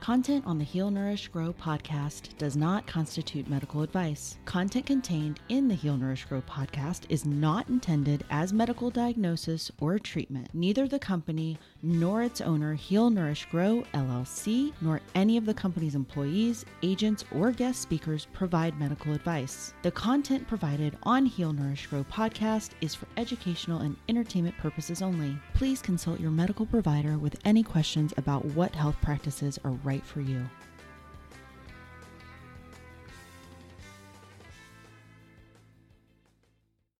Content on the Heal Nourish Grow podcast does not constitute medical advice. Content contained in the Heal Nourish Grow podcast is not intended as medical diagnosis or treatment. Neither the company nor its owner, Heal Nourish Grow LLC, nor any of the company's employees, agents, or guest speakers provide medical advice. The content provided on Heal Nourish Grow podcast is for educational and entertainment purposes only. Please consult your medical provider with any questions about what health practices are right for you.